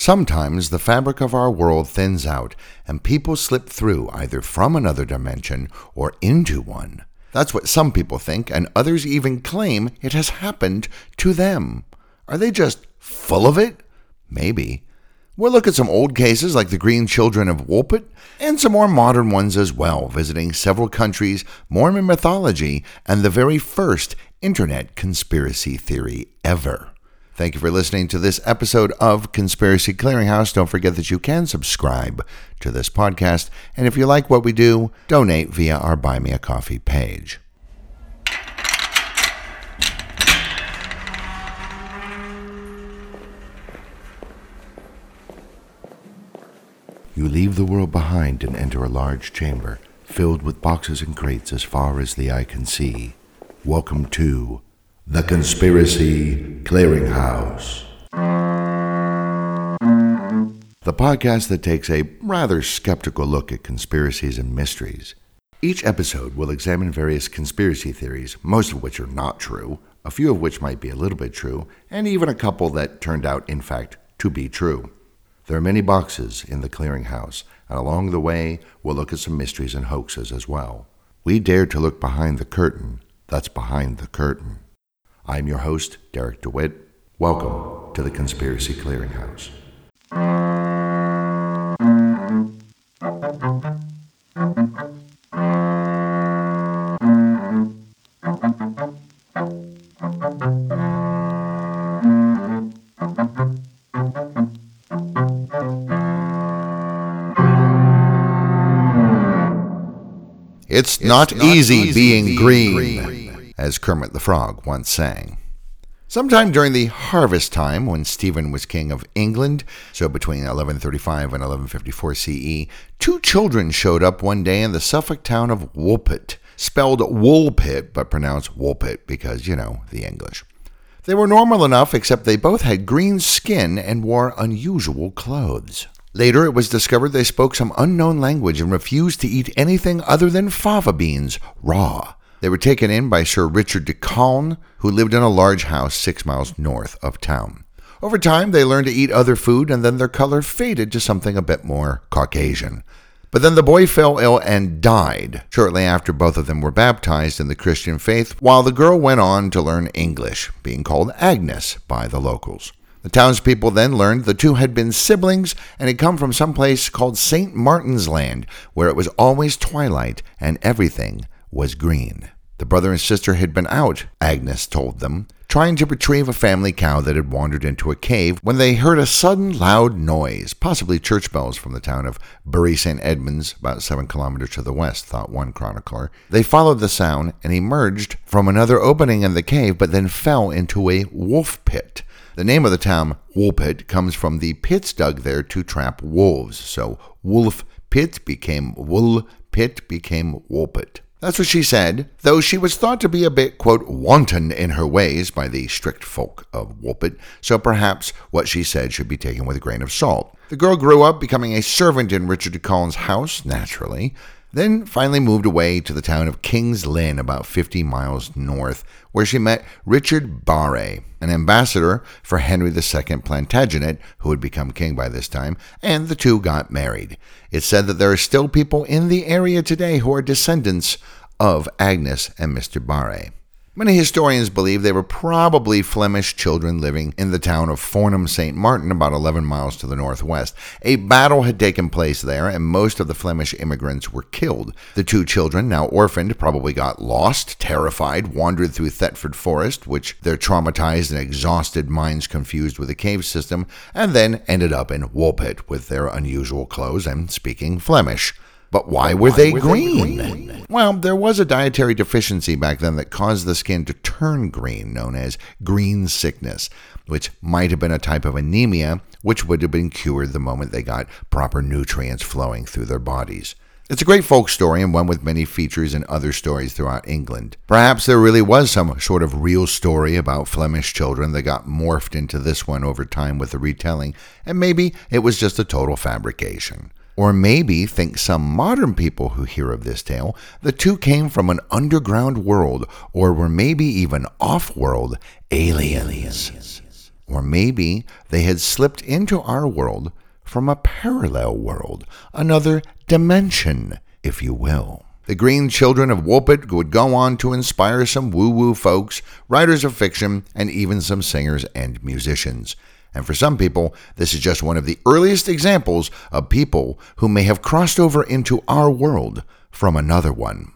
Sometimes the fabric of our world thins out and people slip through either from another dimension or into one. That's what some people think, and others even claim it has happened to them. Are they just full of it? Maybe. We'll look at some old cases like the Green Children of Woolpit and some more modern ones as well, visiting several countries, Mormon mythology, and the very first internet conspiracy theory ever. Thank you for listening to this episode of Conspiracy Clearinghouse. Don't forget that you can subscribe to this podcast. And if you like what we do, donate via our Buy Me a Coffee page. You leave the world behind and enter a large chamber filled with boxes and crates as far as the eye can see. Welcome to the Conspiracy Clearinghouse. The podcast that takes a rather skeptical look at conspiracies and mysteries. Each episode will examine various conspiracy theories, most of which are not true, a few of which might be a little bit true, and even a couple that turned out, in fact, to be true. There are many boxes in the clearinghouse, and along the way, we'll look at some mysteries and hoaxes as well. We dare to look behind the curtain that's behind the curtain. I'm your host, Derek DeWitt. Welcome to the Conspiracy Clearinghouse. It's, it's not, not, easy, easy being, being green. green as Kermit the Frog once sang. Sometime during the harvest time, when Stephen was king of England, so between 1135 and 1154 CE, two children showed up one day in the Suffolk town of Woolpit, spelled Woolpit but pronounced Woolpit because, you know, the English. They were normal enough, except they both had green skin and wore unusual clothes. Later, it was discovered they spoke some unknown language and refused to eat anything other than fava beans, raw. They were taken in by Sir Richard de Calne, who lived in a large house six miles north of town. Over time, they learned to eat other food, and then their color faded to something a bit more Caucasian. But then the boy fell ill and died shortly after both of them were baptized in the Christian faith, while the girl went on to learn English, being called Agnes by the locals. The townspeople then learned the two had been siblings and had come from some place called St. Martin's Land, where it was always twilight and everything was green. The brother and sister had been out, Agnes told them, trying to retrieve a family cow that had wandered into a cave when they heard a sudden loud noise, possibly church bells from the town of Bury St. Edmunds, about seven kilometers to the west, thought one chronicler. They followed the sound and emerged from another opening in the cave, but then fell into a wolf pit. The name of the town, Woolpit, comes from the pits dug there to trap wolves. So Wolf Pit became Wool Pit became Woolpit. That's what she said, though she was thought to be a bit, quote, wanton in her ways by the strict folk of Woolpit, so perhaps what she said should be taken with a grain of salt. The girl grew up becoming a servant in Richard de Calne's house, naturally, then finally moved away to the town of King's Lynn, about 50 miles north, where she met Richard Barre, an ambassador for Henry II Plantagenet, who had become king by this time, and the two got married. It's said that there are still people in the area today who are descendants of Agnes and Mr. Barre. Many historians believe they were probably Flemish children living in the town of Fornham St. Martin, about 11 miles to the northwest. A battle had taken place there, and most of the Flemish immigrants were killed. The two children, now orphaned, probably got lost, terrified, wandered through Thetford Forest, which their traumatized and exhausted minds confused with a cave system, and then ended up in Woolpit with their unusual clothes and speaking Flemish. But why were, why they, were green? they, green? Well, there was a dietary deficiency back then that caused the skin to turn green, known as green sickness, which might have been a type of anemia, which would have been cured the moment they got proper nutrients flowing through their bodies. It's a great folk story and one with many features in other stories throughout England. Perhaps there really was some sort of real story about Flemish children that got morphed into this one over time with the retelling, and maybe it was just a total fabrication. Or maybe, think some modern people who hear of this tale, the two came from an underground world, or were maybe even off world aliens. Or maybe they had slipped into our world from a parallel world, another dimension, if you will. The Green Children of Woolpit would go on to inspire some woo woo folks, writers of fiction, and even some singers and musicians. And for some people, this is just one of the earliest examples of people who may have crossed over into our world from another one.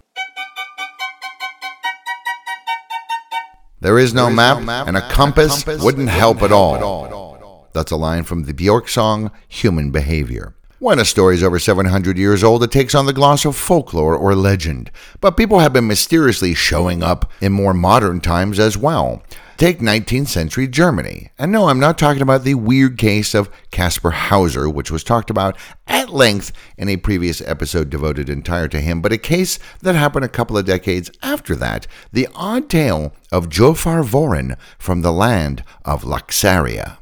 There is no, there is map, no map, and a compass, compass wouldn't, help, help at all. At all. That's a line from the Bjork song Human Behavior. When a story is over 700 years old, it takes on the gloss of folklore or legend. But people have been mysteriously showing up in more modern times as well. Take 19th century Germany. And no, I'm not talking about the weird case of Caspar Hauser, which was talked about at length in a previous episode devoted entire to him, but a case that happened a couple of decades after that the odd tale of Jofar Voren from the land of Laxaria.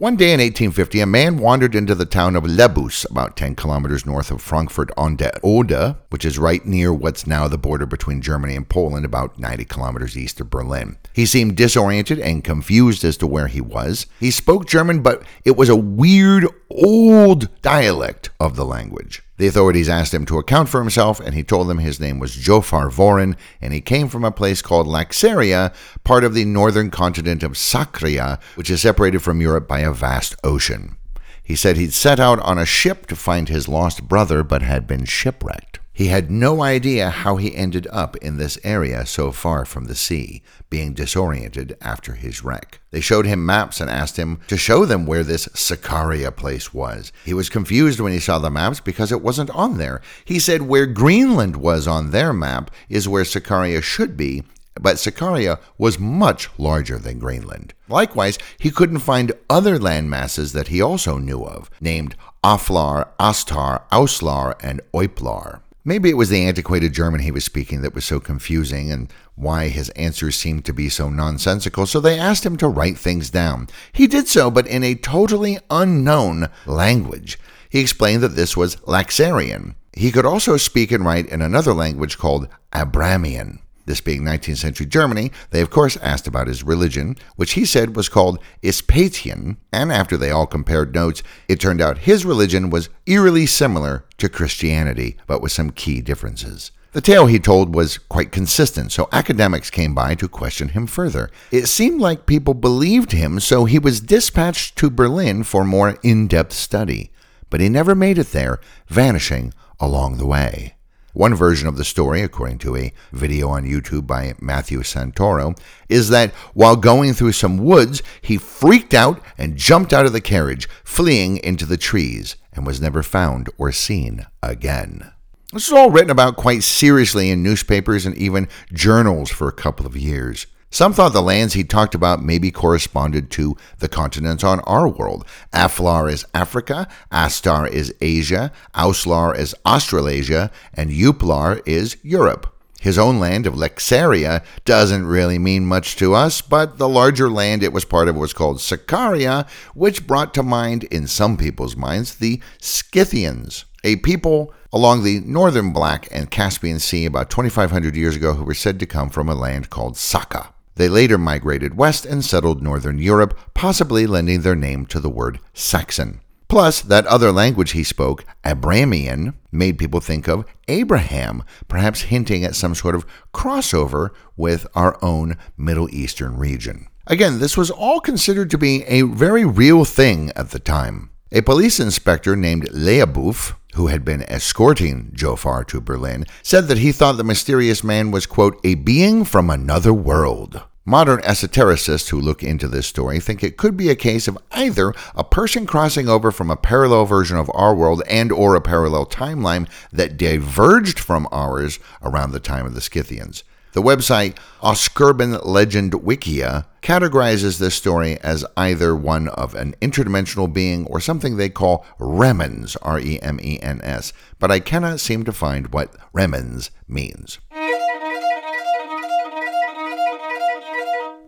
One day in 1850, a man wandered into the town of Lebus, about 10 kilometers north of Frankfurt on der Oder, which is right near what's now the border between Germany and Poland, about 90 kilometers east of Berlin. He seemed disoriented and confused as to where he was. He spoke German, but it was a weird, old dialect of the language. The authorities asked him to account for himself, and he told them his name was Jofar Vorin, and he came from a place called Laxaria, part of the northern continent of Sakria, which is separated from Europe by a vast ocean. He said he'd set out on a ship to find his lost brother, but had been shipwrecked. He had no idea how he ended up in this area so far from the sea, being disoriented after his wreck. They showed him maps and asked him to show them where this Sakaria place was. He was confused when he saw the maps because it wasn't on there. He said where Greenland was on their map is where Sakaria should be, but Sakaria was much larger than Greenland. Likewise, he couldn't find other land masses that he also knew of, named Aflar, Astar, Auslar, and Oiplar. Maybe it was the antiquated German he was speaking that was so confusing and why his answers seemed to be so nonsensical, so they asked him to write things down. He did so, but in a totally unknown language. He explained that this was Laxarian. He could also speak and write in another language called Abramian. This being 19th century Germany, they of course asked about his religion, which he said was called Ispatian, and after they all compared notes, it turned out his religion was eerily similar to Christianity, but with some key differences. The tale he told was quite consistent, so academics came by to question him further. It seemed like people believed him, so he was dispatched to Berlin for more in depth study. But he never made it there, vanishing along the way. One version of the story, according to a video on YouTube by Matthew Santoro, is that while going through some woods, he freaked out and jumped out of the carriage, fleeing into the trees, and was never found or seen again. This was all written about quite seriously in newspapers and even journals for a couple of years. Some thought the lands he talked about maybe corresponded to the continents on our world. Aflar is Africa, Astar is Asia, Auslar is Australasia, and Uplar is Europe. His own land of Lexaria doesn't really mean much to us, but the larger land it was part of was called Sakaria, which brought to mind, in some people's minds, the Scythians, a people along the northern Black and Caspian Sea about 2,500 years ago who were said to come from a land called Saka. They later migrated west and settled northern Europe, possibly lending their name to the word Saxon. Plus, that other language he spoke, Abramian, made people think of Abraham, perhaps hinting at some sort of crossover with our own Middle Eastern region. Again, this was all considered to be a very real thing at the time. A police inspector named Leabouf, who had been escorting Jofar to Berlin, said that he thought the mysterious man was, quote, a being from another world. Modern esotericists who look into this story think it could be a case of either a person crossing over from a parallel version of our world and or a parallel timeline that diverged from ours around the time of the Scythians. The website Oskurban Legend Wikia categorizes this story as either one of an interdimensional being or something they call remens, R E M E N S, but I cannot seem to find what remens means.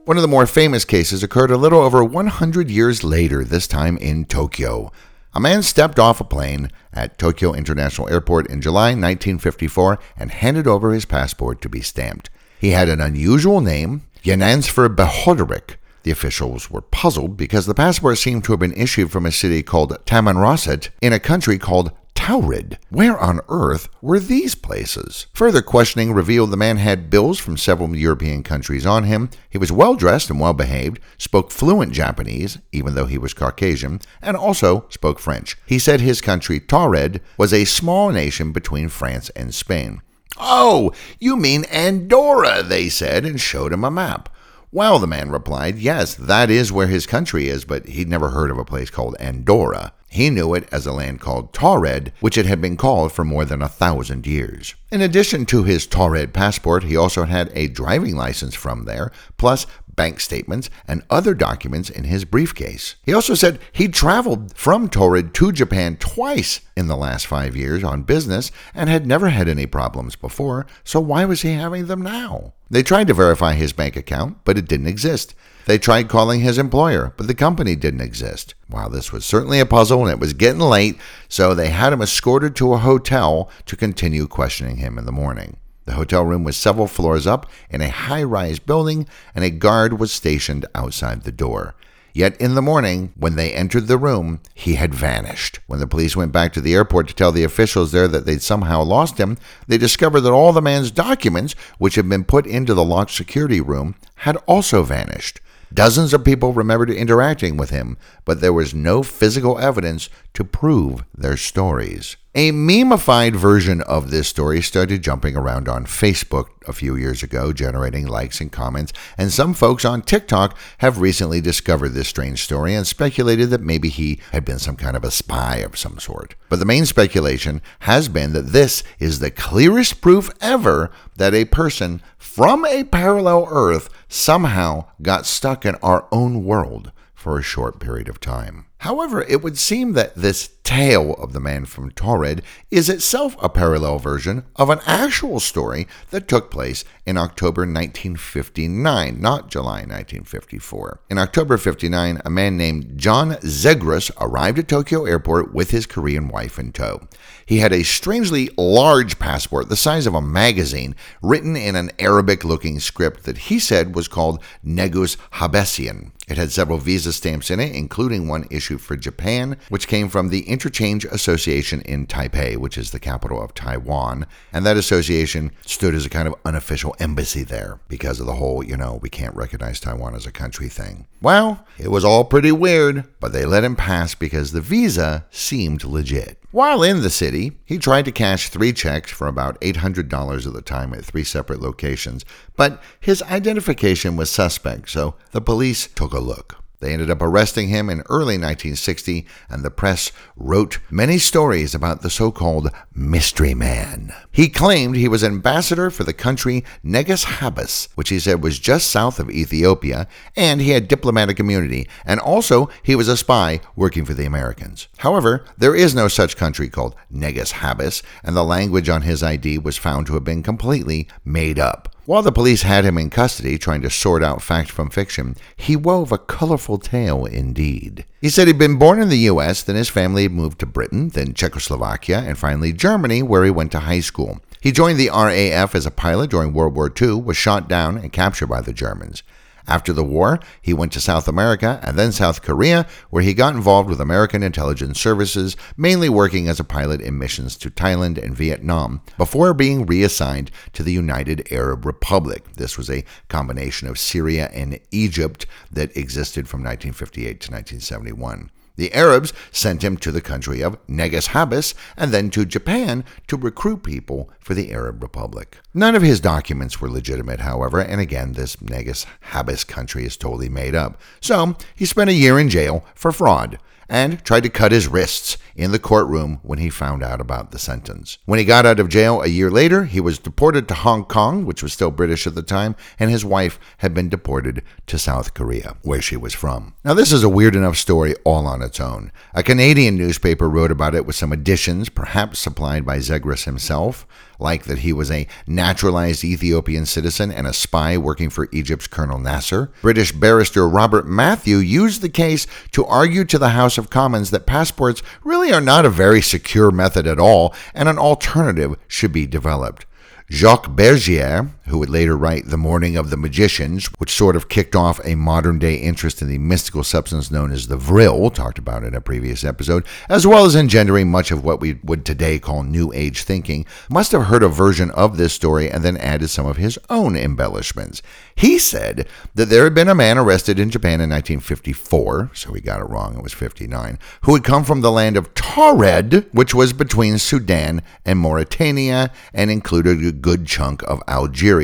One of the more famous cases occurred a little over 100 years later, this time in Tokyo. A man stepped off a plane at Tokyo International Airport in July 1954 and handed over his passport to be stamped. He had an unusual name, Yanansfer Behoderic, The officials were puzzled because the passport seemed to have been issued from a city called Tamanrasset in a country called Taured. Where on earth were these places? Further questioning revealed the man had bills from several European countries on him. He was well dressed and well behaved, spoke fluent Japanese, even though he was Caucasian, and also spoke French. He said his country, Taured, was a small nation between France and Spain. Oh, you mean Andorra, they said, and showed him a map. Well, the man replied, yes, that is where his country is, but he'd never heard of a place called Andorra. He knew it as a land called Taured, which it had been called for more than a thousand years. In addition to his Taured passport, he also had a driving license from there, plus bank statements and other documents in his briefcase. He also said he'd traveled from Taured to Japan twice in the last five years on business and had never had any problems before, so why was he having them now? They tried to verify his bank account, but it didn't exist. They tried calling his employer, but the company didn't exist. While this was certainly a puzzle and it was getting late, so they had him escorted to a hotel to continue questioning him in the morning. The hotel room was several floors up in a high rise building, and a guard was stationed outside the door. Yet in the morning, when they entered the room, he had vanished. When the police went back to the airport to tell the officials there that they'd somehow lost him, they discovered that all the man's documents, which had been put into the locked security room, had also vanished. Dozens of people remembered interacting with him, but there was no physical evidence to prove their stories. A memeified version of this story started jumping around on Facebook a few years ago, generating likes and comments, and some folks on TikTok have recently discovered this strange story and speculated that maybe he had been some kind of a spy of some sort. But the main speculation has been that this is the clearest proof ever that a person from a parallel Earth somehow got stuck in our own world for a short period of time. However, it would seem that this tale of the man from Taured is itself a parallel version of an actual story that took place in October 1959, not July 1954. In October 59, a man named John Zegras arrived at Tokyo Airport with his Korean wife in tow. He had a strangely large passport, the size of a magazine, written in an Arabic looking script that he said was called Negus Habesian. It had several visa stamps in it, including one issued for Japan, which came from the Interchange Association in Taipei, which is the capital of Taiwan. And that association stood as a kind of unofficial embassy there because of the whole, you know, we can't recognize Taiwan as a country thing. Well, it was all pretty weird, but they let him pass because the visa seemed legit. While in the city, he tried to cash three checks for about $800 at the time at three separate locations, but his identification was suspect, so the police took a look. They ended up arresting him in early 1960, and the press wrote many stories about the so called Mystery Man. He claimed he was ambassador for the country Negus Habas, which he said was just south of Ethiopia, and he had diplomatic immunity, and also he was a spy working for the Americans. However, there is no such country called Negus Habas, and the language on his ID was found to have been completely made up. While the police had him in custody trying to sort out fact from fiction, he wove a colorful tale indeed. He said he'd been born in the U.S., then his family moved to Britain, then Czechoslovakia, and finally Germany, where he went to high school. He joined the RAF as a pilot during World War II, was shot down and captured by the Germans. After the war, he went to South America and then South Korea, where he got involved with American intelligence services, mainly working as a pilot in missions to Thailand and Vietnam, before being reassigned to the United Arab Republic. This was a combination of Syria and Egypt that existed from 1958 to 1971. The Arabs sent him to the country of Negus Habas and then to Japan to recruit people for the Arab Republic. None of his documents were legitimate, however, and again, this Negus Habas country is totally made up. So he spent a year in jail for fraud and tried to cut his wrists in the courtroom when he found out about the sentence. When he got out of jail a year later, he was deported to Hong Kong, which was still British at the time, and his wife had been deported to South Korea, where she was from. Now, this is a weird enough story all on its own. A Canadian newspaper wrote about it with some additions, perhaps supplied by Zegras himself like that he was a naturalized Ethiopian citizen and a spy working for Egypt's Colonel Nasser. British barrister Robert Matthew used the case to argue to the House of Commons that passports really are not a very secure method at all and an alternative should be developed. Jacques Bergier, who would later write The Morning of the Magicians, which sort of kicked off a modern day interest in the mystical substance known as the Vril, talked about in a previous episode, as well as engendering much of what we would today call New Age thinking, must have heard a version of this story and then added some of his own embellishments. He said that there had been a man arrested in Japan in 1954, so he got it wrong, it was 59, who had come from the land of Taured, which was between Sudan and Mauritania and included a good chunk of Algeria.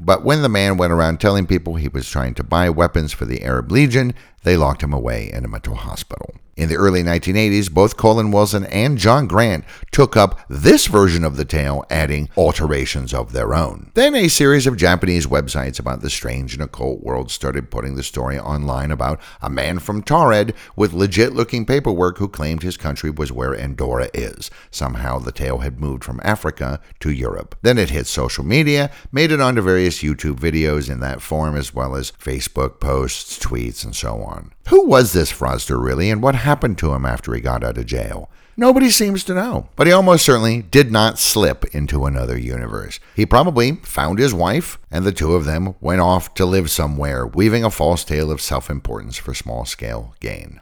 But when the man went around telling people he was trying to buy weapons for the Arab Legion, they locked him away in a mental hospital. In the early 1980s, both Colin Wilson and John Grant took up this version of the tale, adding alterations of their own. Then a series of Japanese websites about the strange and occult world started putting the story online about a man from Taured with legit looking paperwork who claimed his country was where Andorra is. Somehow the tale had moved from Africa to Europe. Then it hit social media, made it onto various YouTube videos in that form, as well as Facebook posts, tweets, and so on. Who was this fraudster really, and what happened to him after he got out of jail? Nobody seems to know, but he almost certainly did not slip into another universe. He probably found his wife, and the two of them went off to live somewhere, weaving a false tale of self importance for small scale gain.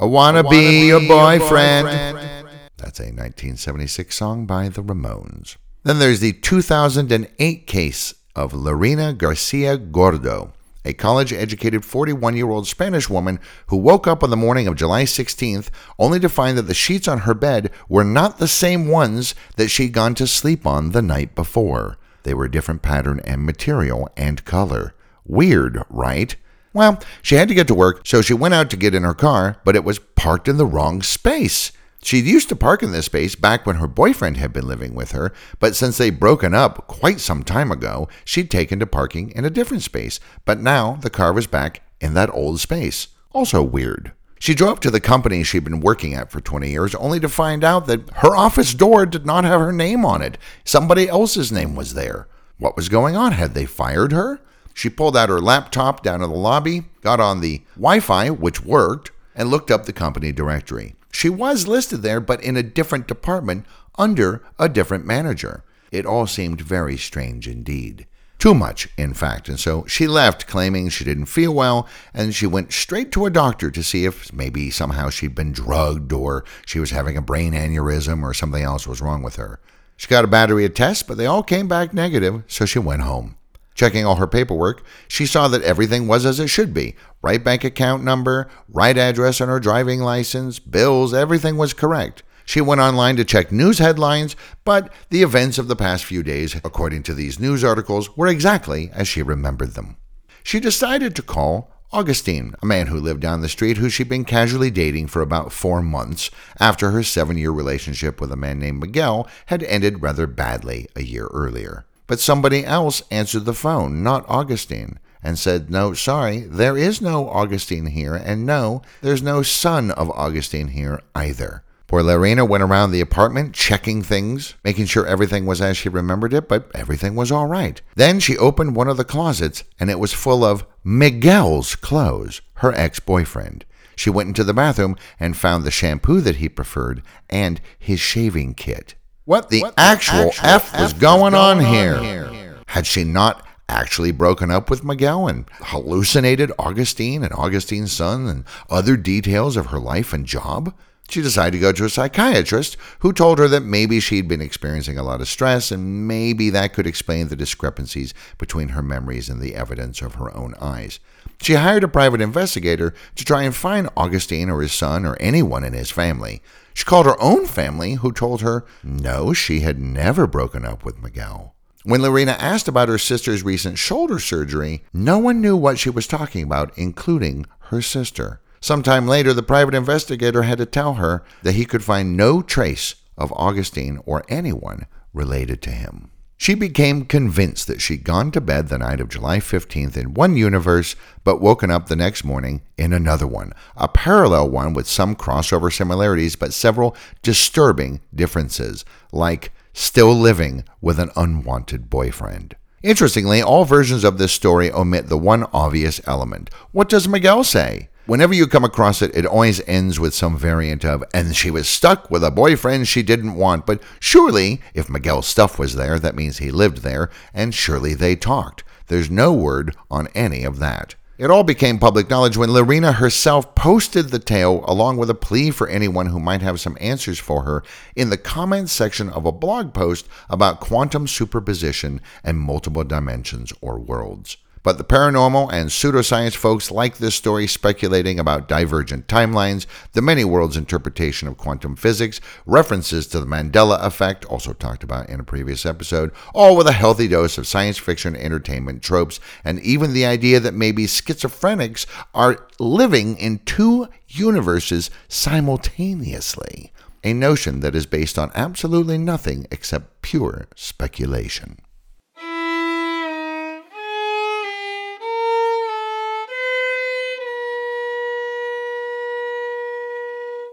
I wanna, be, your boyfriend. boyfriend. That's a 1976 song by the Ramones. Then there's the 2008 case of Lorena Garcia Gordo, a college educated 41 year old Spanish woman who woke up on the morning of July 16th only to find that the sheets on her bed were not the same ones that she'd gone to sleep on the night before. They were a different pattern and material and color. Weird, right? Well, she had to get to work, so she went out to get in her car, but it was parked in the wrong space. She'd used to park in this space back when her boyfriend had been living with her, but since they'd broken up quite some time ago, she'd taken to parking in a different space. But now the car was back in that old space. Also weird. She drove to the company she'd been working at for 20 years, only to find out that her office door did not have her name on it. Somebody else's name was there. What was going on? Had they fired her? She pulled out her laptop down in the lobby, got on the Wi Fi, which worked, and looked up the company directory. She was listed there, but in a different department under a different manager. It all seemed very strange indeed. Too much, in fact, and so she left claiming she didn't feel well, and she went straight to a doctor to see if maybe somehow she'd been drugged or she was having a brain aneurysm or something else was wrong with her. She got a battery of tests, but they all came back negative, so she went home. Checking all her paperwork, she saw that everything was as it should be right bank account number, right address on her driving license, bills, everything was correct. She went online to check news headlines, but the events of the past few days, according to these news articles, were exactly as she remembered them. She decided to call Augustine, a man who lived down the street who she'd been casually dating for about four months after her seven year relationship with a man named Miguel had ended rather badly a year earlier. But somebody else answered the phone, not Augustine, and said, No, sorry, there is no Augustine here, and no, there's no son of Augustine here either. Poor Lorena went around the apartment checking things, making sure everything was as she remembered it, but everything was all right. Then she opened one of the closets, and it was full of Miguel's clothes, her ex boyfriend. She went into the bathroom and found the shampoo that he preferred and his shaving kit. What the, what actual, the actual F, F was going, going on, on here? here? Had she not actually broken up with Miguel and hallucinated Augustine and Augustine's son and other details of her life and job? She decided to go to a psychiatrist who told her that maybe she'd been experiencing a lot of stress and maybe that could explain the discrepancies between her memories and the evidence of her own eyes. She hired a private investigator to try and find Augustine or his son or anyone in his family. She called her own family, who told her no, she had never broken up with Miguel. When Lorena asked about her sister's recent shoulder surgery, no one knew what she was talking about, including her sister. Sometime later, the private investigator had to tell her that he could find no trace of Augustine or anyone related to him. She became convinced that she'd gone to bed the night of July 15th in one universe, but woken up the next morning in another one, a parallel one with some crossover similarities, but several disturbing differences, like still living with an unwanted boyfriend. Interestingly, all versions of this story omit the one obvious element. What does Miguel say? Whenever you come across it, it always ends with some variant of, and she was stuck with a boyfriend she didn't want. But surely, if Miguel's stuff was there, that means he lived there, and surely they talked. There's no word on any of that. It all became public knowledge when Lorena herself posted the tale along with a plea for anyone who might have some answers for her in the comments section of a blog post about quantum superposition and multiple dimensions or worlds. But the paranormal and pseudoscience folks like this story speculating about divergent timelines, the many worlds interpretation of quantum physics, references to the Mandela effect, also talked about in a previous episode, all with a healthy dose of science fiction entertainment tropes, and even the idea that maybe schizophrenics are living in two universes simultaneously. A notion that is based on absolutely nothing except pure speculation.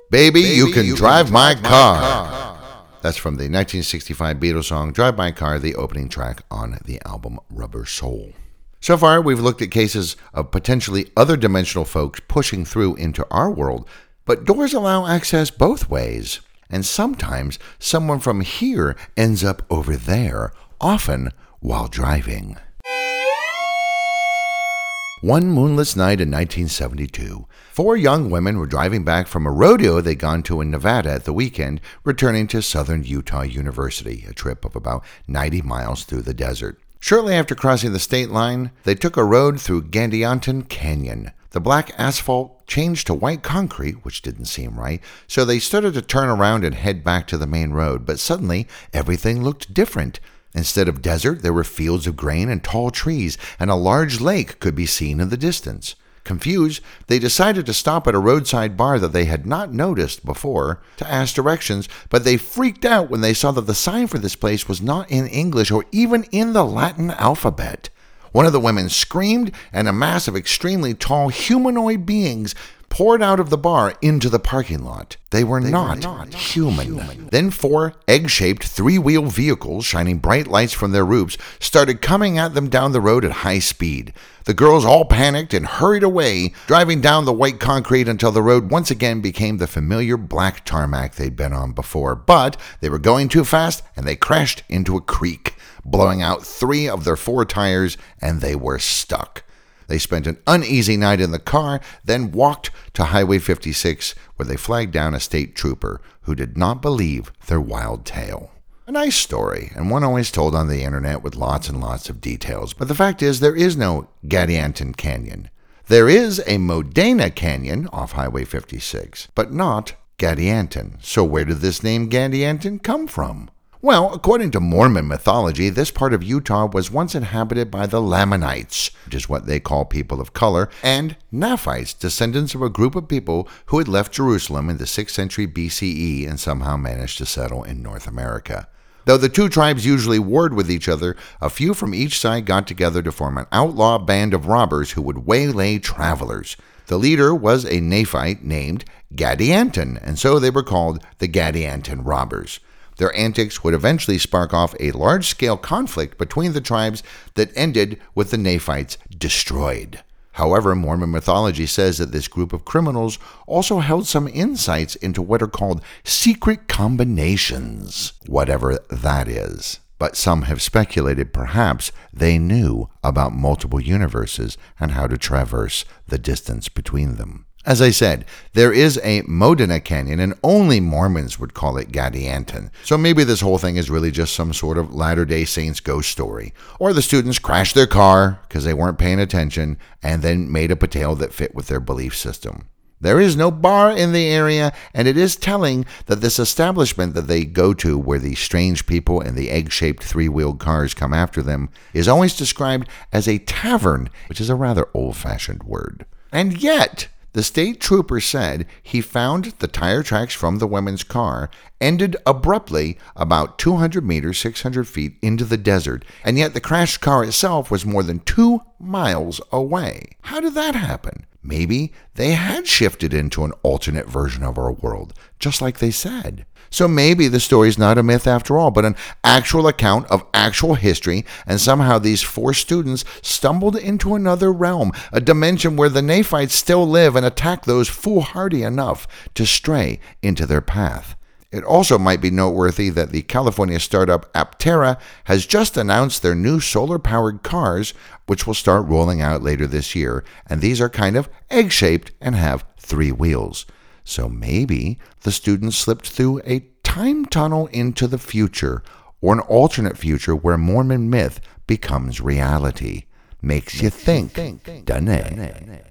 Baby, you, can, drive, my car. That's from the 1965 Beatles song Drive My Car, the opening track on the album Rubber Soul. So far, we've looked at cases of potentially other dimensional folks pushing through into our world, but doors allow access both ways. And sometimes someone from here ends up over there, often while driving. One moonless night in 1972, four young women were driving back from a rodeo they'd gone to in Nevada at the weekend, returning to Southern Utah University, a trip of about 90 miles through the desert. Shortly after crossing the state line, they took a road through Gadianton Canyon. The black asphalt changed to white concrete, which didn't seem right, so they started to turn around and head back to the main road, but suddenly everything looked different. Instead of desert, there were fields of grain and tall trees, and a large lake could be seen in the distance. Confused, they decided to stop at a roadside bar that they had not noticed before to ask directions, but they freaked out when they saw that the sign for this place was not in English or even in the Latin alphabet. One of the women screamed, and a mass of extremely tall humanoid beings poured out of the bar into the parking lot. They were, they not, were not, human. human. Then four egg shaped three wheel vehicles, shining bright lights from their roofs, started coming at them down the road at high speed. The girls all panicked and hurried away, driving down the white concrete until the road once again became the familiar black tarmac they'd been on before. But they were going too fast and they crashed into a creek, blowing out three of their four tires, and they were stuck. They spent an uneasy night in the car, then walked to Highway 56, where they flagged down a state trooper who did not believe their wild tale. A nice story, and one always told on the internet with lots and lots of details, but the fact is there is no Gadianton Canyon. There is a Modena Canyon off Highway 56, but not Gadianton. So where did this name Gadianton come from? Well, according to Mormon mythology, this part of Utah was once inhabited by the Lamanites, which is what they call people of color, and Nephites, descendants of a group of people who had left Jerusalem in the 6th century BCE and somehow managed to settle in North America. Though the two tribes usually warred with each other, a few from each side got together to form an outlaw band of robbers who would waylay travelers. The leader was a Nephite named Gadianton, and so they were called the Gadianton robbers. Their antics would eventually spark off a large scale conflict between the tribes that ended with the Nephites destroyed. However, Mormon mythology says that this group of criminals also held some insights into what are called secret combinations, whatever that is. But some have speculated perhaps they knew about multiple universes and how to traverse the distance between them. As I said, there is a Modena Canyon, and only Mormons would call it Gadianton. So maybe this whole thing is really just some sort of Latter day Saints ghost story. Or the students crashed their car because they weren't paying attention and then made up a tale that fit with their belief system. There is no bar in the area, and it is telling that this establishment that they go to, where the strange people in the egg shaped three wheeled cars come after them, is always described as a tavern, which is a rather old fashioned word. And yet, the state trooper said he found the tire tracks from the women's car ended abruptly about 200 meters, 600 feet into the desert, and yet the crashed car itself was more than two miles away. How did that happen? Maybe they had shifted into an alternate version of our world, just like they said. So maybe the story is not a myth after all, but an actual account of actual history, and somehow these four students stumbled into another realm, a dimension where the Nephites still live and attack those foolhardy enough to stray into their path. It also might be noteworthy that the California startup Aptera has just announced their new solar powered cars, which will start rolling out later this year, and these are kind of egg shaped and have three wheels. So maybe the students slipped through a time tunnel into the future, or an alternate future where Mormon myth becomes reality. Makes you think, doesn't it?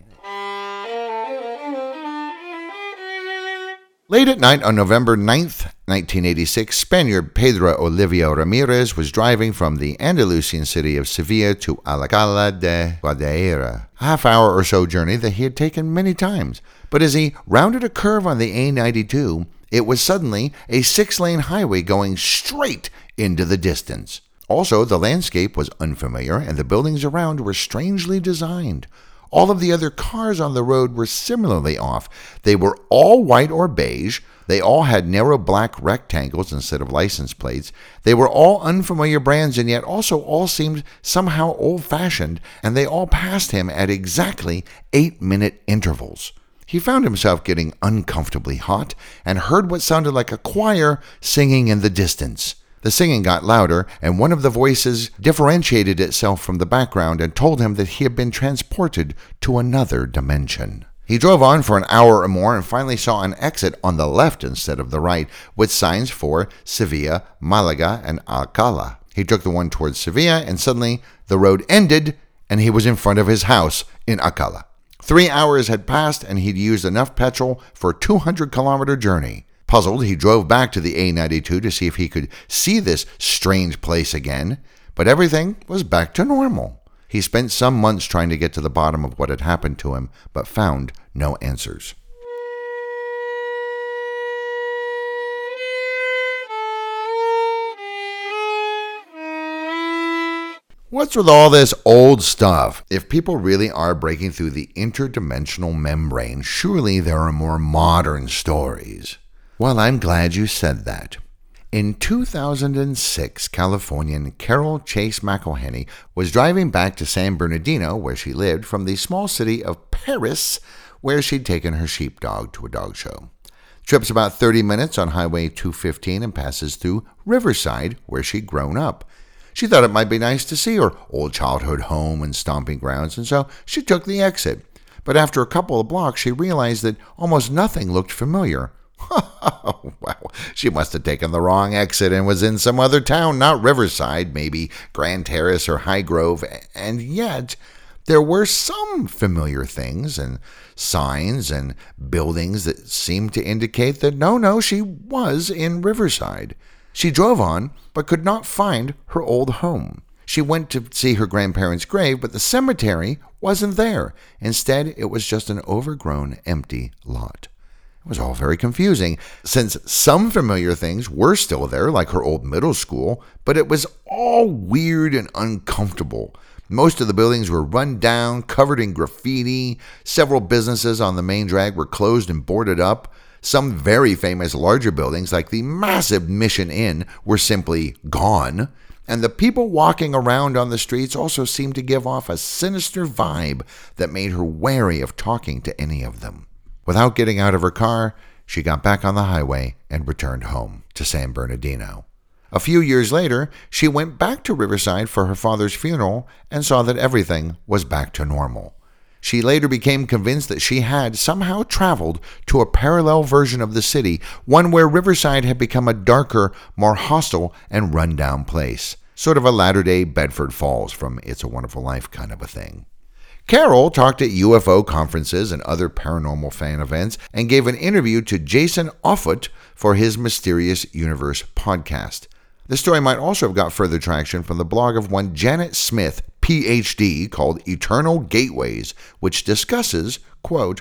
Late at night on November 9th, 1986, Spaniard Pedro Oliva Ramirez was driving from the Andalusian city of Sevilla to Alcalá de Guadaira, a half hour or so journey that he had taken many times. But as he rounded a curve on the A92, it was suddenly a six lane highway going straight into the distance. Also, the landscape was unfamiliar and the buildings around were strangely designed. All of the other cars on the road were similarly off. They were all white or beige. They all had narrow black rectangles instead of license plates. They were all unfamiliar brands and yet also all seemed somehow old fashioned, and they all passed him at exactly eight minute intervals. He found himself getting uncomfortably hot and heard what sounded like a choir singing in the distance. The singing got louder, and one of the voices differentiated itself from the background and told him that he had been transported to another dimension. He drove on for an hour or more and finally saw an exit on the left instead of the right, with signs for Sevilla, Malaga, and Alcala. He took the one towards Sevilla, and suddenly the road ended, and he was in front of his house in Alcala. Three hours had passed, and he'd used enough petrol for a 200 kilometer journey. Puzzled, he drove back to the A92 to see if he could see this strange place again, but everything was back to normal. He spent some months trying to get to the bottom of what had happened to him, but found no answers. What's with all this old stuff? If people really are breaking through the interdimensional membrane, surely there are more modern stories. Well, I'm glad you said that. In 2006, Californian Carol Chase McElhenney was driving back to San Bernardino, where she lived, from the small city of Paris, where she'd taken her sheepdog to a dog show. Trip's about 30 minutes on Highway 215 and passes through Riverside, where she'd grown up. She thought it might be nice to see her old childhood home and stomping grounds, and so she took the exit. But after a couple of blocks, she realized that almost nothing looked familiar. Well, she must have taken the wrong exit and was in some other town, not Riverside, maybe Grand Terrace or Highgrove. And yet, there were some familiar things and signs and buildings that seemed to indicate that no, no, she was in Riverside. She drove on, but could not find her old home. She went to see her grandparents' grave, but the cemetery wasn't there. Instead, it was just an overgrown, empty lot. It was all very confusing, since some familiar things were still there, like her old middle school, but it was all weird and uncomfortable. Most of the buildings were run down, covered in graffiti. Several businesses on the main drag were closed and boarded up. Some very famous larger buildings, like the massive Mission Inn, were simply gone. And the people walking around on the streets also seemed to give off a sinister vibe that made her wary of talking to any of them. Without getting out of her car, she got back on the highway and returned home to San Bernardino. A few years later, she went back to Riverside for her father's funeral and saw that everything was back to normal. She later became convinced that she had somehow traveled to a parallel version of the city, one where Riverside had become a darker, more hostile, and run-down place. Sort of a latter day Bedford Falls from It's a Wonderful Life kind of a thing. Carol talked at UFO conferences and other paranormal fan events and gave an interview to Jason Offutt for his Mysterious Universe podcast. The story might also have got further traction from the blog of one Janet Smith, PhD, called Eternal Gateways, which discusses, quote,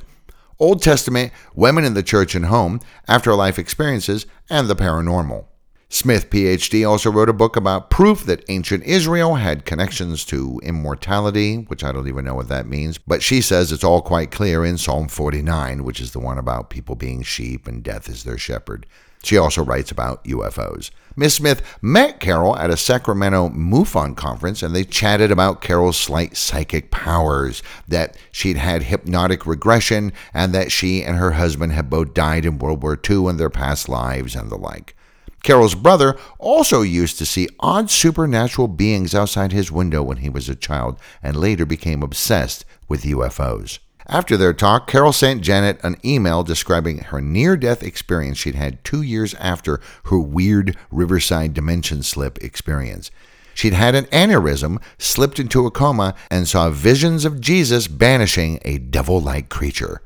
Old Testament, women in the church and home, afterlife experiences, and the paranormal. Smith, PhD, also wrote a book about proof that ancient Israel had connections to immortality, which I don't even know what that means, but she says it's all quite clear in Psalm 49, which is the one about people being sheep and death is their shepherd. She also writes about UFOs. Miss Smith met Carol at a Sacramento MUFON conference and they chatted about Carol's slight psychic powers, that she'd had hypnotic regression, and that she and her husband had both died in World War II in their past lives and the like. Carol's brother also used to see odd supernatural beings outside his window when he was a child and later became obsessed with UFOs. After their talk, Carol sent Janet an email describing her near death experience she'd had two years after her weird Riverside dimension slip experience. She'd had an aneurysm, slipped into a coma, and saw visions of Jesus banishing a devil like creature.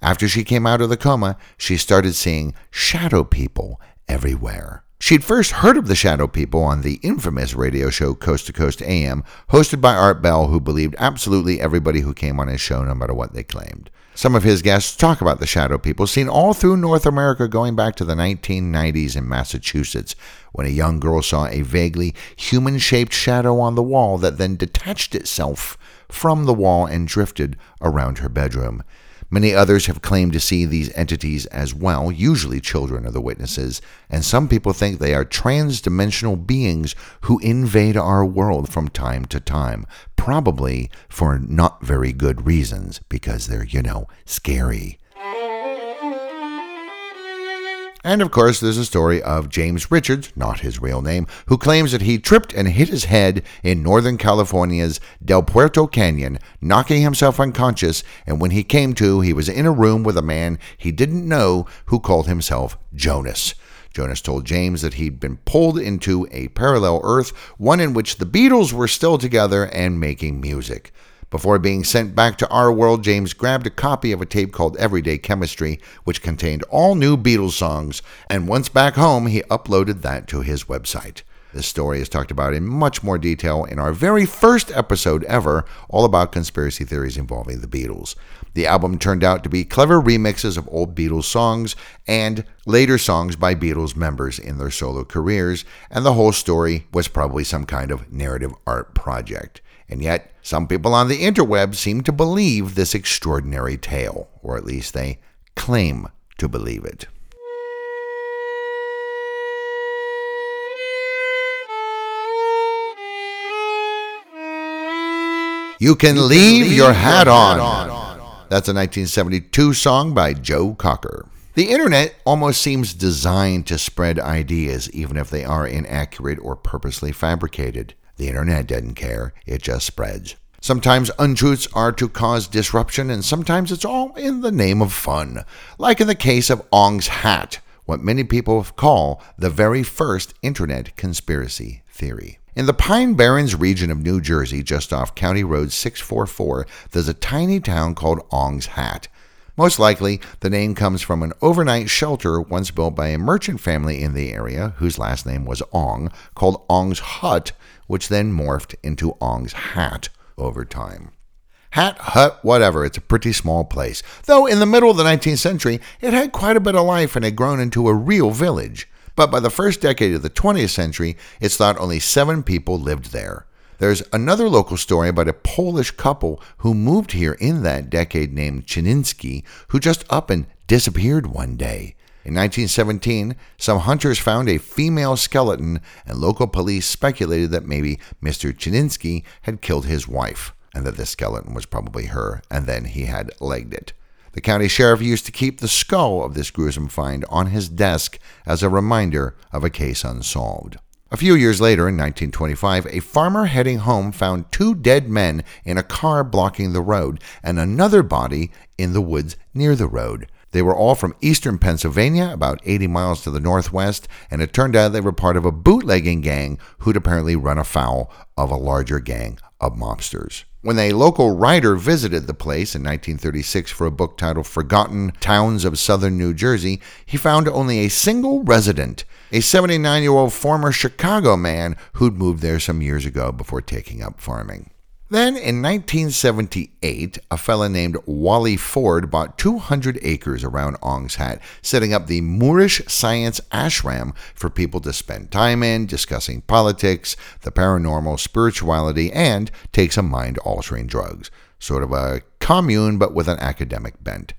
After she came out of the coma, she started seeing shadow people everywhere. She'd first heard of the Shadow People on the infamous radio show Coast to Coast AM, hosted by Art Bell, who believed absolutely everybody who came on his show, no matter what they claimed. Some of his guests talk about the Shadow People, seen all through North America going back to the 1990s in Massachusetts, when a young girl saw a vaguely human shaped shadow on the wall that then detached itself from the wall and drifted around her bedroom. Many others have claimed to see these entities as well, usually children of the witnesses, and some people think they are trans-dimensional beings who invade our world from time to time, probably for not very good reasons, because they're, you know, scary. And of course, there's a story of James Richards, not his real name, who claims that he tripped and hit his head in Northern California's Del Puerto Canyon, knocking himself unconscious. And when he came to, he was in a room with a man he didn't know who called himself Jonas. Jonas told James that he'd been pulled into a parallel Earth, one in which the Beatles were still together and making music. Before being sent back to our world, James grabbed a copy of a tape called Everyday Chemistry, which contained all new Beatles songs, and once back home, he uploaded that to his website. This story is talked about in much more detail in our very first episode ever, all about conspiracy theories involving the Beatles. The album turned out to be clever remixes of old Beatles songs and later songs by Beatles members in their solo careers, and the whole story was probably some kind of narrative art project. And yet, some people on the interweb seem to believe this extraordinary tale, or at least they claim to believe it. You Can Leave Your Hat On. That's a 1972 song by Joe Cocker. The internet almost seems designed to spread ideas, even if they are inaccurate or purposely fabricated. The internet doesn't care, it just spreads. Sometimes untruths are to cause disruption, and sometimes it's all in the name of fun, like in the case of Ong's hat, what many people call the very first internet conspiracy theory. In the Pine Barrens region of New Jersey, just off County Road 644, there's a tiny town called Ong's Hat. Most likely, the name comes from an overnight shelter once built by a merchant family in the area, whose last name was Ong, called Ong's Hut, which then morphed into Ong's Hat over time. Hat, hut, whatever, it's a pretty small place. Though in the middle of the 19th century, it had quite a bit of life and had grown into a real village. But by the first decade of the 20th century, it's thought only seven people lived there. There's another local story about a Polish couple who moved here in that decade named Chininski, who just up and disappeared one day. In 1917, some hunters found a female skeleton, and local police speculated that maybe Mr. Chininski had killed his wife, and that the skeleton was probably her, and then he had legged it. The county sheriff used to keep the skull of this gruesome find on his desk as a reminder of a case unsolved. A few years later, in 1925, a farmer heading home found two dead men in a car blocking the road and another body in the woods near the road. They were all from eastern Pennsylvania, about 80 miles to the northwest, and it turned out they were part of a bootlegging gang who'd apparently run afoul of a larger gang of mobsters. When a local writer visited the place in 1936 for a book titled Forgotten Towns of Southern New Jersey, he found only a single resident, a 79 year old former Chicago man who'd moved there some years ago before taking up farming. Then in 1978, a fella named Wally Ford bought 200 acres around Ong's Hat, setting up the Moorish Science Ashram for people to spend time in, discussing politics, the paranormal, spirituality, and take some mind altering drugs. Sort of a commune, but with an academic bent.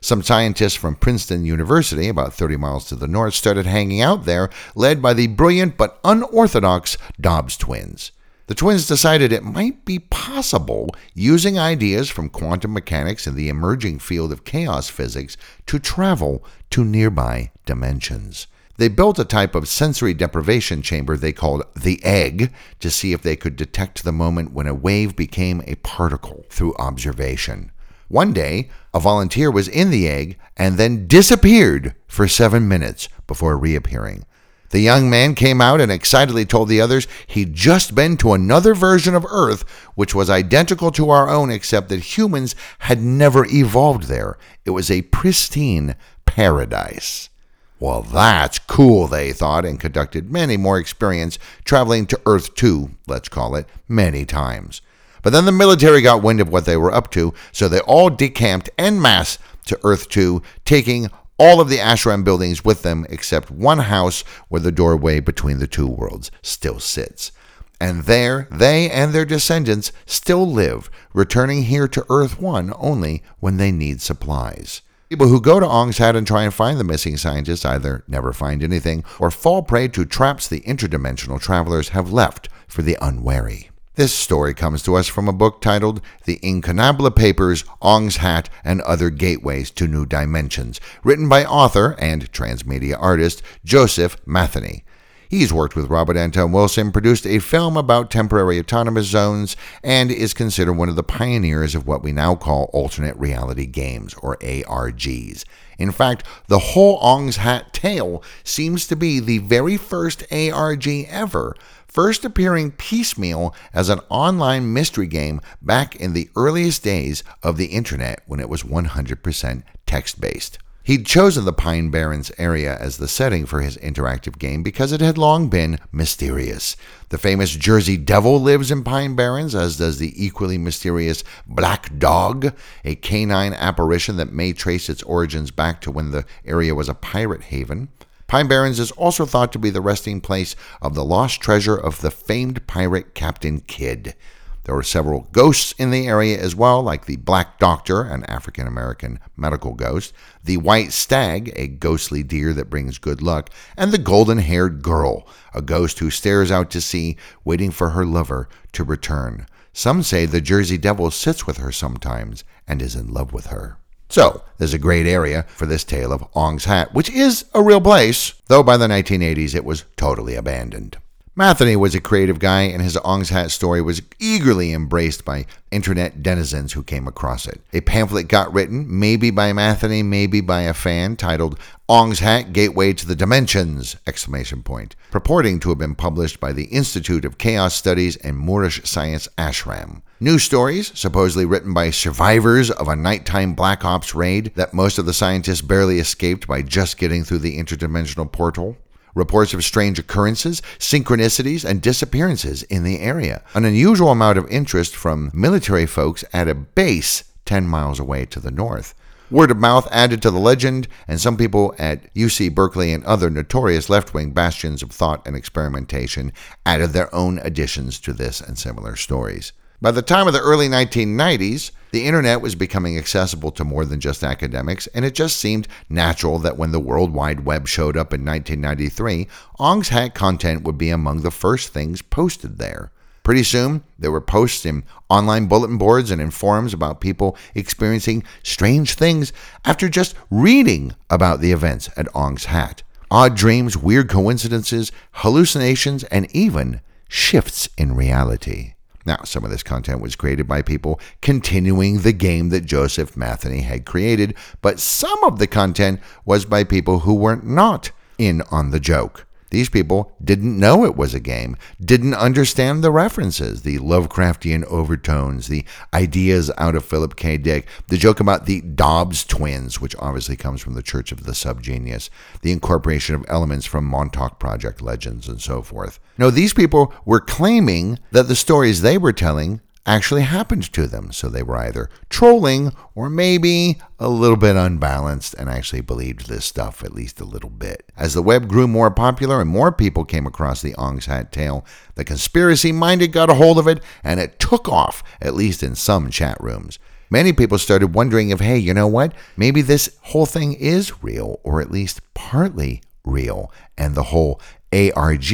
Some scientists from Princeton University, about 30 miles to the north, started hanging out there, led by the brilliant but unorthodox Dobbs twins. The twins decided it might be possible, using ideas from quantum mechanics and the emerging field of chaos physics, to travel to nearby dimensions. They built a type of sensory deprivation chamber they called the egg to see if they could detect the moment when a wave became a particle through observation. One day, a volunteer was in the egg and then disappeared for seven minutes before reappearing. The young man came out and excitedly told the others he'd just been to another version of Earth which was identical to our own, except that humans had never evolved there. It was a pristine paradise. Well, that's cool, they thought, and conducted many more experiments, traveling to Earth 2, let's call it, many times. But then the military got wind of what they were up to, so they all decamped en masse to Earth 2, taking all of the ashram buildings with them except one house where the doorway between the two worlds still sits. And there they and their descendants still live, returning here to Earth 1 only when they need supplies. People who go to Ong's Hat and try and find the missing scientists either never find anything or fall prey to traps the interdimensional travelers have left for the unwary. This story comes to us from a book titled The Incunabula Papers, Ong's Hat, and Other Gateways to New Dimensions, written by author and transmedia artist Joseph Matheny. He's worked with Robert Anton Wilson, produced a film about temporary autonomous zones, and is considered one of the pioneers of what we now call alternate reality games, or ARGs. In fact, the whole Ong's Hat tale seems to be the very first ARG ever first appearing piecemeal as an online mystery game back in the earliest days of the internet when it was 100% text based. He'd chosen the Pine Barrens area as the setting for his interactive game because it had long been mysterious. The famous Jersey Devil lives in Pine Barrens, as does the equally mysterious Black Dog, a canine apparition that may trace its origins back to when the area was a pirate haven. Pine Barrens is also thought to be the resting place of the lost treasure of the famed pirate Captain Kidd. There were several ghosts in the area as well, like the Black Doctor, an African American medical ghost, the White Stag, a ghostly deer that brings good luck, and the Golden Haired Girl, a ghost who stares out to sea, waiting for her lover to return. Some say the Jersey Devil sits with her sometimes and is in love with her. So, there's a great area for this tale of Ong's Hat, which is a real place, though by the 1980s it was totally abandoned. Matheny was a creative guy, and his Ong's Hat story was eagerly embraced by internet denizens who came across it. A pamphlet got written, maybe by Matheny, maybe by a fan, titled Ong's Hat Gateway to the Dimensions! exclamation point, purporting to have been published by the Institute of Chaos Studies and Moorish Science Ashram. News stories, supposedly written by survivors of a nighttime Black Ops raid that most of the scientists barely escaped by just getting through the interdimensional portal reports of strange occurrences, synchronicities, and disappearances in the area. An unusual amount of interest from military folks at a base 10 miles away to the north. Word of mouth added to the legend, and some people at UC Berkeley and other notorious left wing bastions of thought and experimentation added their own additions to this and similar stories. By the time of the early 1990s, the internet was becoming accessible to more than just academics, and it just seemed natural that when the World Wide Web showed up in 1993, Ong's Hat content would be among the first things posted there. Pretty soon, there were posts in online bulletin boards and in forums about people experiencing strange things after just reading about the events at Ong's Hat. Odd dreams, weird coincidences, hallucinations, and even shifts in reality. Now, some of this content was created by people continuing the game that Joseph Matheny had created, but some of the content was by people who were not in on the joke. These people didn't know it was a game, didn't understand the references, the Lovecraftian overtones, the ideas out of Philip K. Dick, the joke about the Dobbs twins, which obviously comes from the Church of the Subgenius, the incorporation of elements from Montauk Project legends, and so forth. No, these people were claiming that the stories they were telling actually happened to them. So they were either trolling or maybe a little bit unbalanced and actually believed this stuff at least a little bit. As the web grew more popular and more people came across the Ong's Hat tale, the conspiracy minded got a hold of it and it took off, at least in some chat rooms. Many people started wondering if, hey, you know what? Maybe this whole thing is real, or at least partly real, and the whole ARG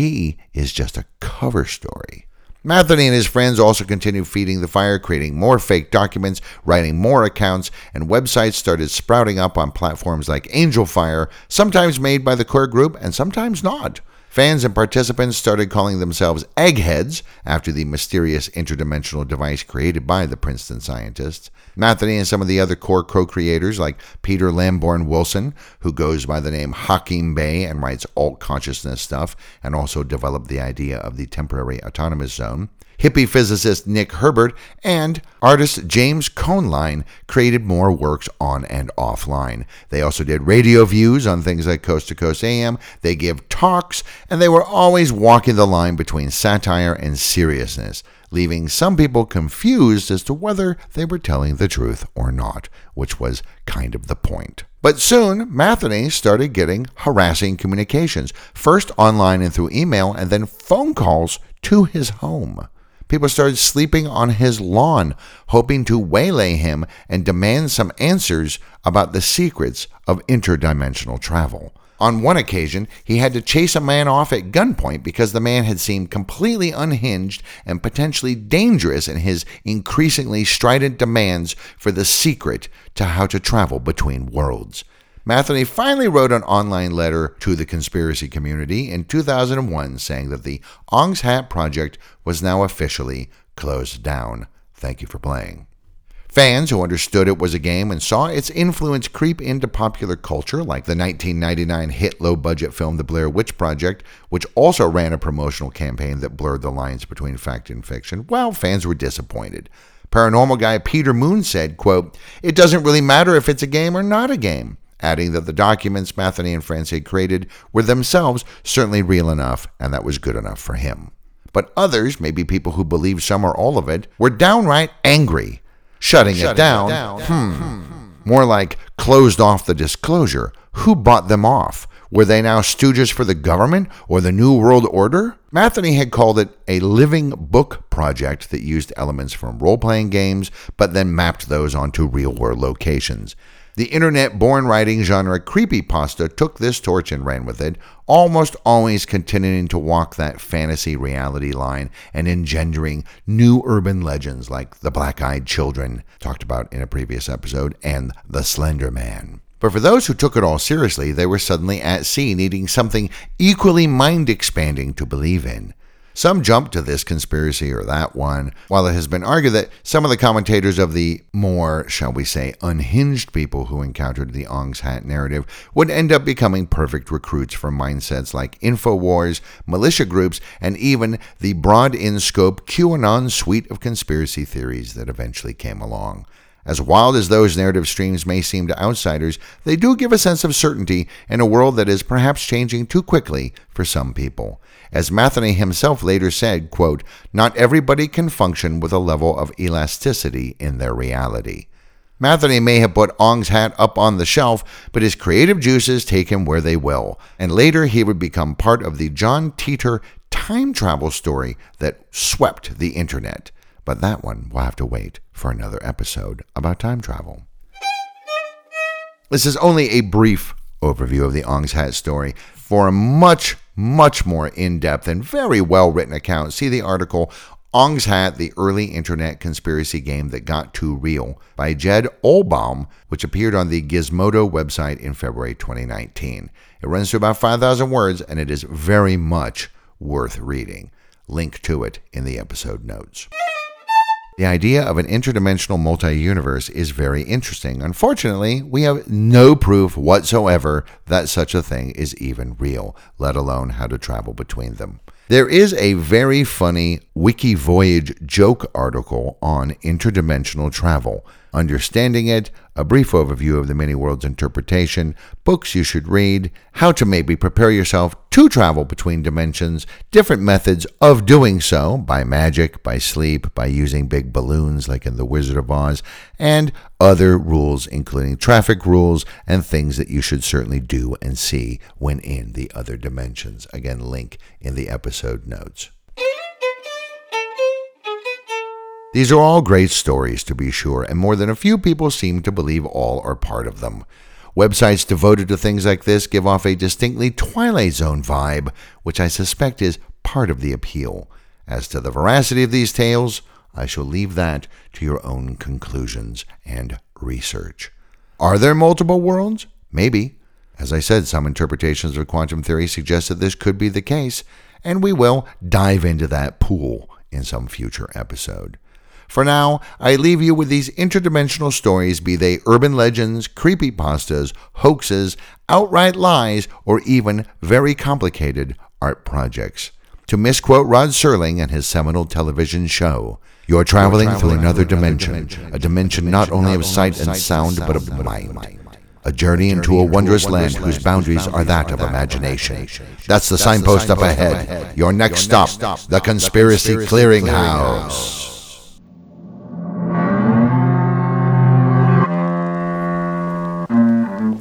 is just a cover story. Matheny and his friends also continued feeding the fire, creating more fake documents, writing more accounts, and websites started sprouting up on platforms like Angelfire, sometimes made by the core group and sometimes not. Fans and participants started calling themselves eggheads after the mysterious interdimensional device created by the Princeton scientists. Matheny and some of the other core co creators, like Peter Lamborn Wilson, who goes by the name Hakim Bey and writes alt consciousness stuff, and also developed the idea of the temporary autonomous zone hippie physicist Nick Herbert, and artist James Kohnlein created more works on and offline. They also did radio views on things like Coast to Coast AM, they give talks, and they were always walking the line between satire and seriousness leaving some people confused as to whether they were telling the truth or not, which was kind of the point. But soon, Matheny started getting harassing communications, first online and through email, and then phone calls to his home. People started sleeping on his lawn, hoping to waylay him and demand some answers about the secrets of interdimensional travel. On one occasion, he had to chase a man off at gunpoint because the man had seemed completely unhinged and potentially dangerous in his increasingly strident demands for the secret to how to travel between worlds. Matheny finally wrote an online letter to the conspiracy community in 2001 saying that the Ong's Hat project was now officially closed down. Thank you for playing. Fans who understood it was a game and saw its influence creep into popular culture, like the 1999 hit low budget film The Blair Witch Project, which also ran a promotional campaign that blurred the lines between fact and fiction, well, fans were disappointed. Paranormal guy Peter Moon said, quote, It doesn't really matter if it's a game or not a game adding that the documents Matheny and France had created were themselves certainly real enough, and that was good enough for him. But others, maybe people who believed some or all of it, were downright angry, shutting, shutting it down. It down. Hmm. hmm. More like closed off the disclosure. Who bought them off? Were they now stooges for the government or the New World Order? Matheny had called it a living book project that used elements from role playing games, but then mapped those onto real world locations. The internet born writing genre creepypasta took this torch and ran with it, almost always continuing to walk that fantasy reality line and engendering new urban legends like the Black Eyed Children, talked about in a previous episode, and the Slender Man. But for those who took it all seriously, they were suddenly at sea, needing something equally mind expanding to believe in. Some jump to this conspiracy or that one, while it has been argued that some of the commentators of the more, shall we say, unhinged people who encountered the Ong's Hat narrative would end up becoming perfect recruits for mindsets like InfoWars, militia groups, and even the broad in scope QAnon suite of conspiracy theories that eventually came along. As wild as those narrative streams may seem to outsiders, they do give a sense of certainty in a world that is perhaps changing too quickly for some people. As Matheny himself later said, quote, Not everybody can function with a level of elasticity in their reality. Matheny may have put Ong's hat up on the shelf, but his creative juices take him where they will, and later he would become part of the John Titor time travel story that swept the internet. But that one will have to wait for another episode about time travel. This is only a brief overview of the Ong's Hat story. For a much, much more in depth and very well written account, see the article Ong's Hat, the early internet conspiracy game that got too real by Jed Oelbaum, which appeared on the Gizmodo website in February 2019. It runs to about 5,000 words and it is very much worth reading. Link to it in the episode notes. The idea of an interdimensional multi universe is very interesting. Unfortunately, we have no proof whatsoever that such a thing is even real, let alone how to travel between them. There is a very funny Wiki Voyage joke article on interdimensional travel. Understanding it, a brief overview of the many worlds interpretation, books you should read, how to maybe prepare yourself to travel between dimensions, different methods of doing so by magic, by sleep, by using big balloons like in The Wizard of Oz, and other rules, including traffic rules and things that you should certainly do and see when in the other dimensions. Again, link in the episode notes. These are all great stories, to be sure, and more than a few people seem to believe all are part of them. Websites devoted to things like this give off a distinctly Twilight Zone vibe, which I suspect is part of the appeal. As to the veracity of these tales, I shall leave that to your own conclusions and research. Are there multiple worlds? Maybe. As I said, some interpretations of quantum theory suggest that this could be the case, and we will dive into that pool in some future episode. For now, I leave you with these interdimensional stories, be they urban legends, creepypastas, hoaxes, outright lies, or even very complicated art projects. To misquote Rod Serling and his seminal television show, you're traveling, You're traveling through another, another dimension, dimension, a dimension not only of sight and sound, but of mind. A journey into a wondrous land whose boundaries are that of imagination. That's the signpost up ahead. Your next stop, the Conspiracy Clearinghouse.